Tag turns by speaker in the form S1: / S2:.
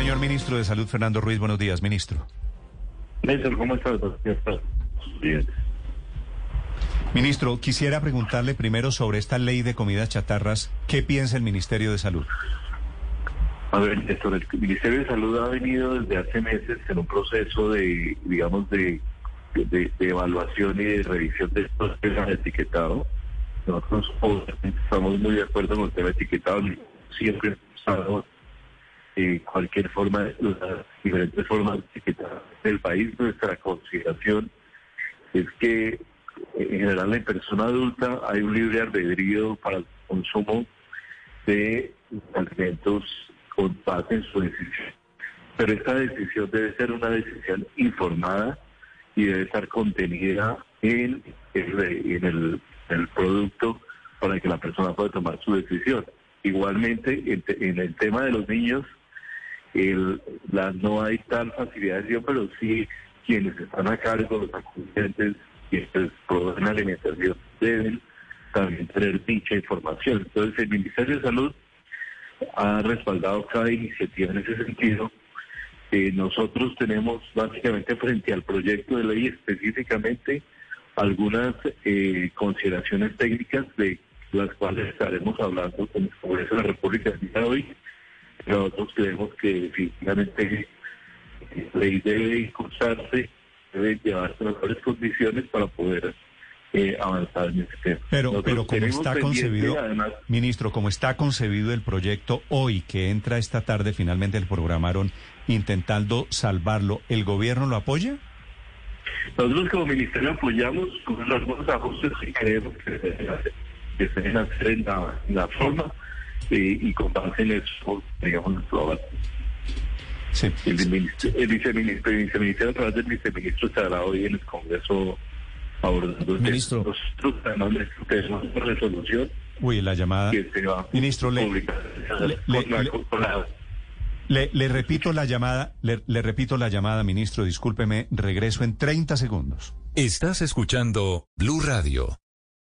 S1: Señor ministro de Salud, Fernando Ruiz, buenos días, ministro.
S2: Néstor, ¿cómo estás? Bien.
S1: Ministro, quisiera preguntarle primero sobre esta ley de comidas chatarras. ¿Qué piensa el Ministerio de Salud?
S2: A ver, Néstor, el Ministerio de Salud ha venido desde hace meses en un proceso de, digamos, de, de, evaluación y de revisión de estos temas de etiquetado. Nosotros estamos muy de acuerdo con el tema de etiquetado. Siempre hemos eh, cualquier forma, las diferentes formas de etiquetar del país. Nuestra consideración es que en general en persona adulta hay un libre albedrío para el consumo de alimentos con base en su decisión. Pero esta decisión debe ser una decisión informada y debe estar contenida en en el, en el producto para que la persona pueda tomar su decisión. Igualmente, en, el tema de los niños, el, la, no hay tal facilidad de pero sí quienes están a cargo, los acudientes, quienes producen alimentación, deben también tener dicha información. Entonces, el Ministerio de Salud ha respaldado cada iniciativa en ese sentido. Eh, nosotros tenemos básicamente frente al proyecto de ley específicamente algunas eh, consideraciones técnicas de las cuales estaremos hablando con el Congreso de la República el día de hoy. Nosotros creemos que definitivamente la ley debe impulsarse, debe llevarse las mejores condiciones para poder eh, avanzar en ese tema.
S1: Pero, pero como está concebido, ministro, como está concebido el proyecto hoy que entra esta tarde, finalmente el programaron intentando salvarlo, ¿el gobierno lo apoya?
S2: Nosotros como ministerio apoyamos con algunos ajustes que creemos que se deben hacer, en, la, forma y con base en eso, digamos, nuestro Sí. El, el, viceministro, el viceministro a través del viceministro estará hoy en el Congreso abordando
S1: Ministro.
S2: Nosotros además tenemos una resolución.
S1: Uy, la llamada. Ministro, le, le, repito la llamada, le, le repito la llamada, ministro, discúlpeme, regreso en 30 segundos.
S3: Estás escuchando Blue Radio.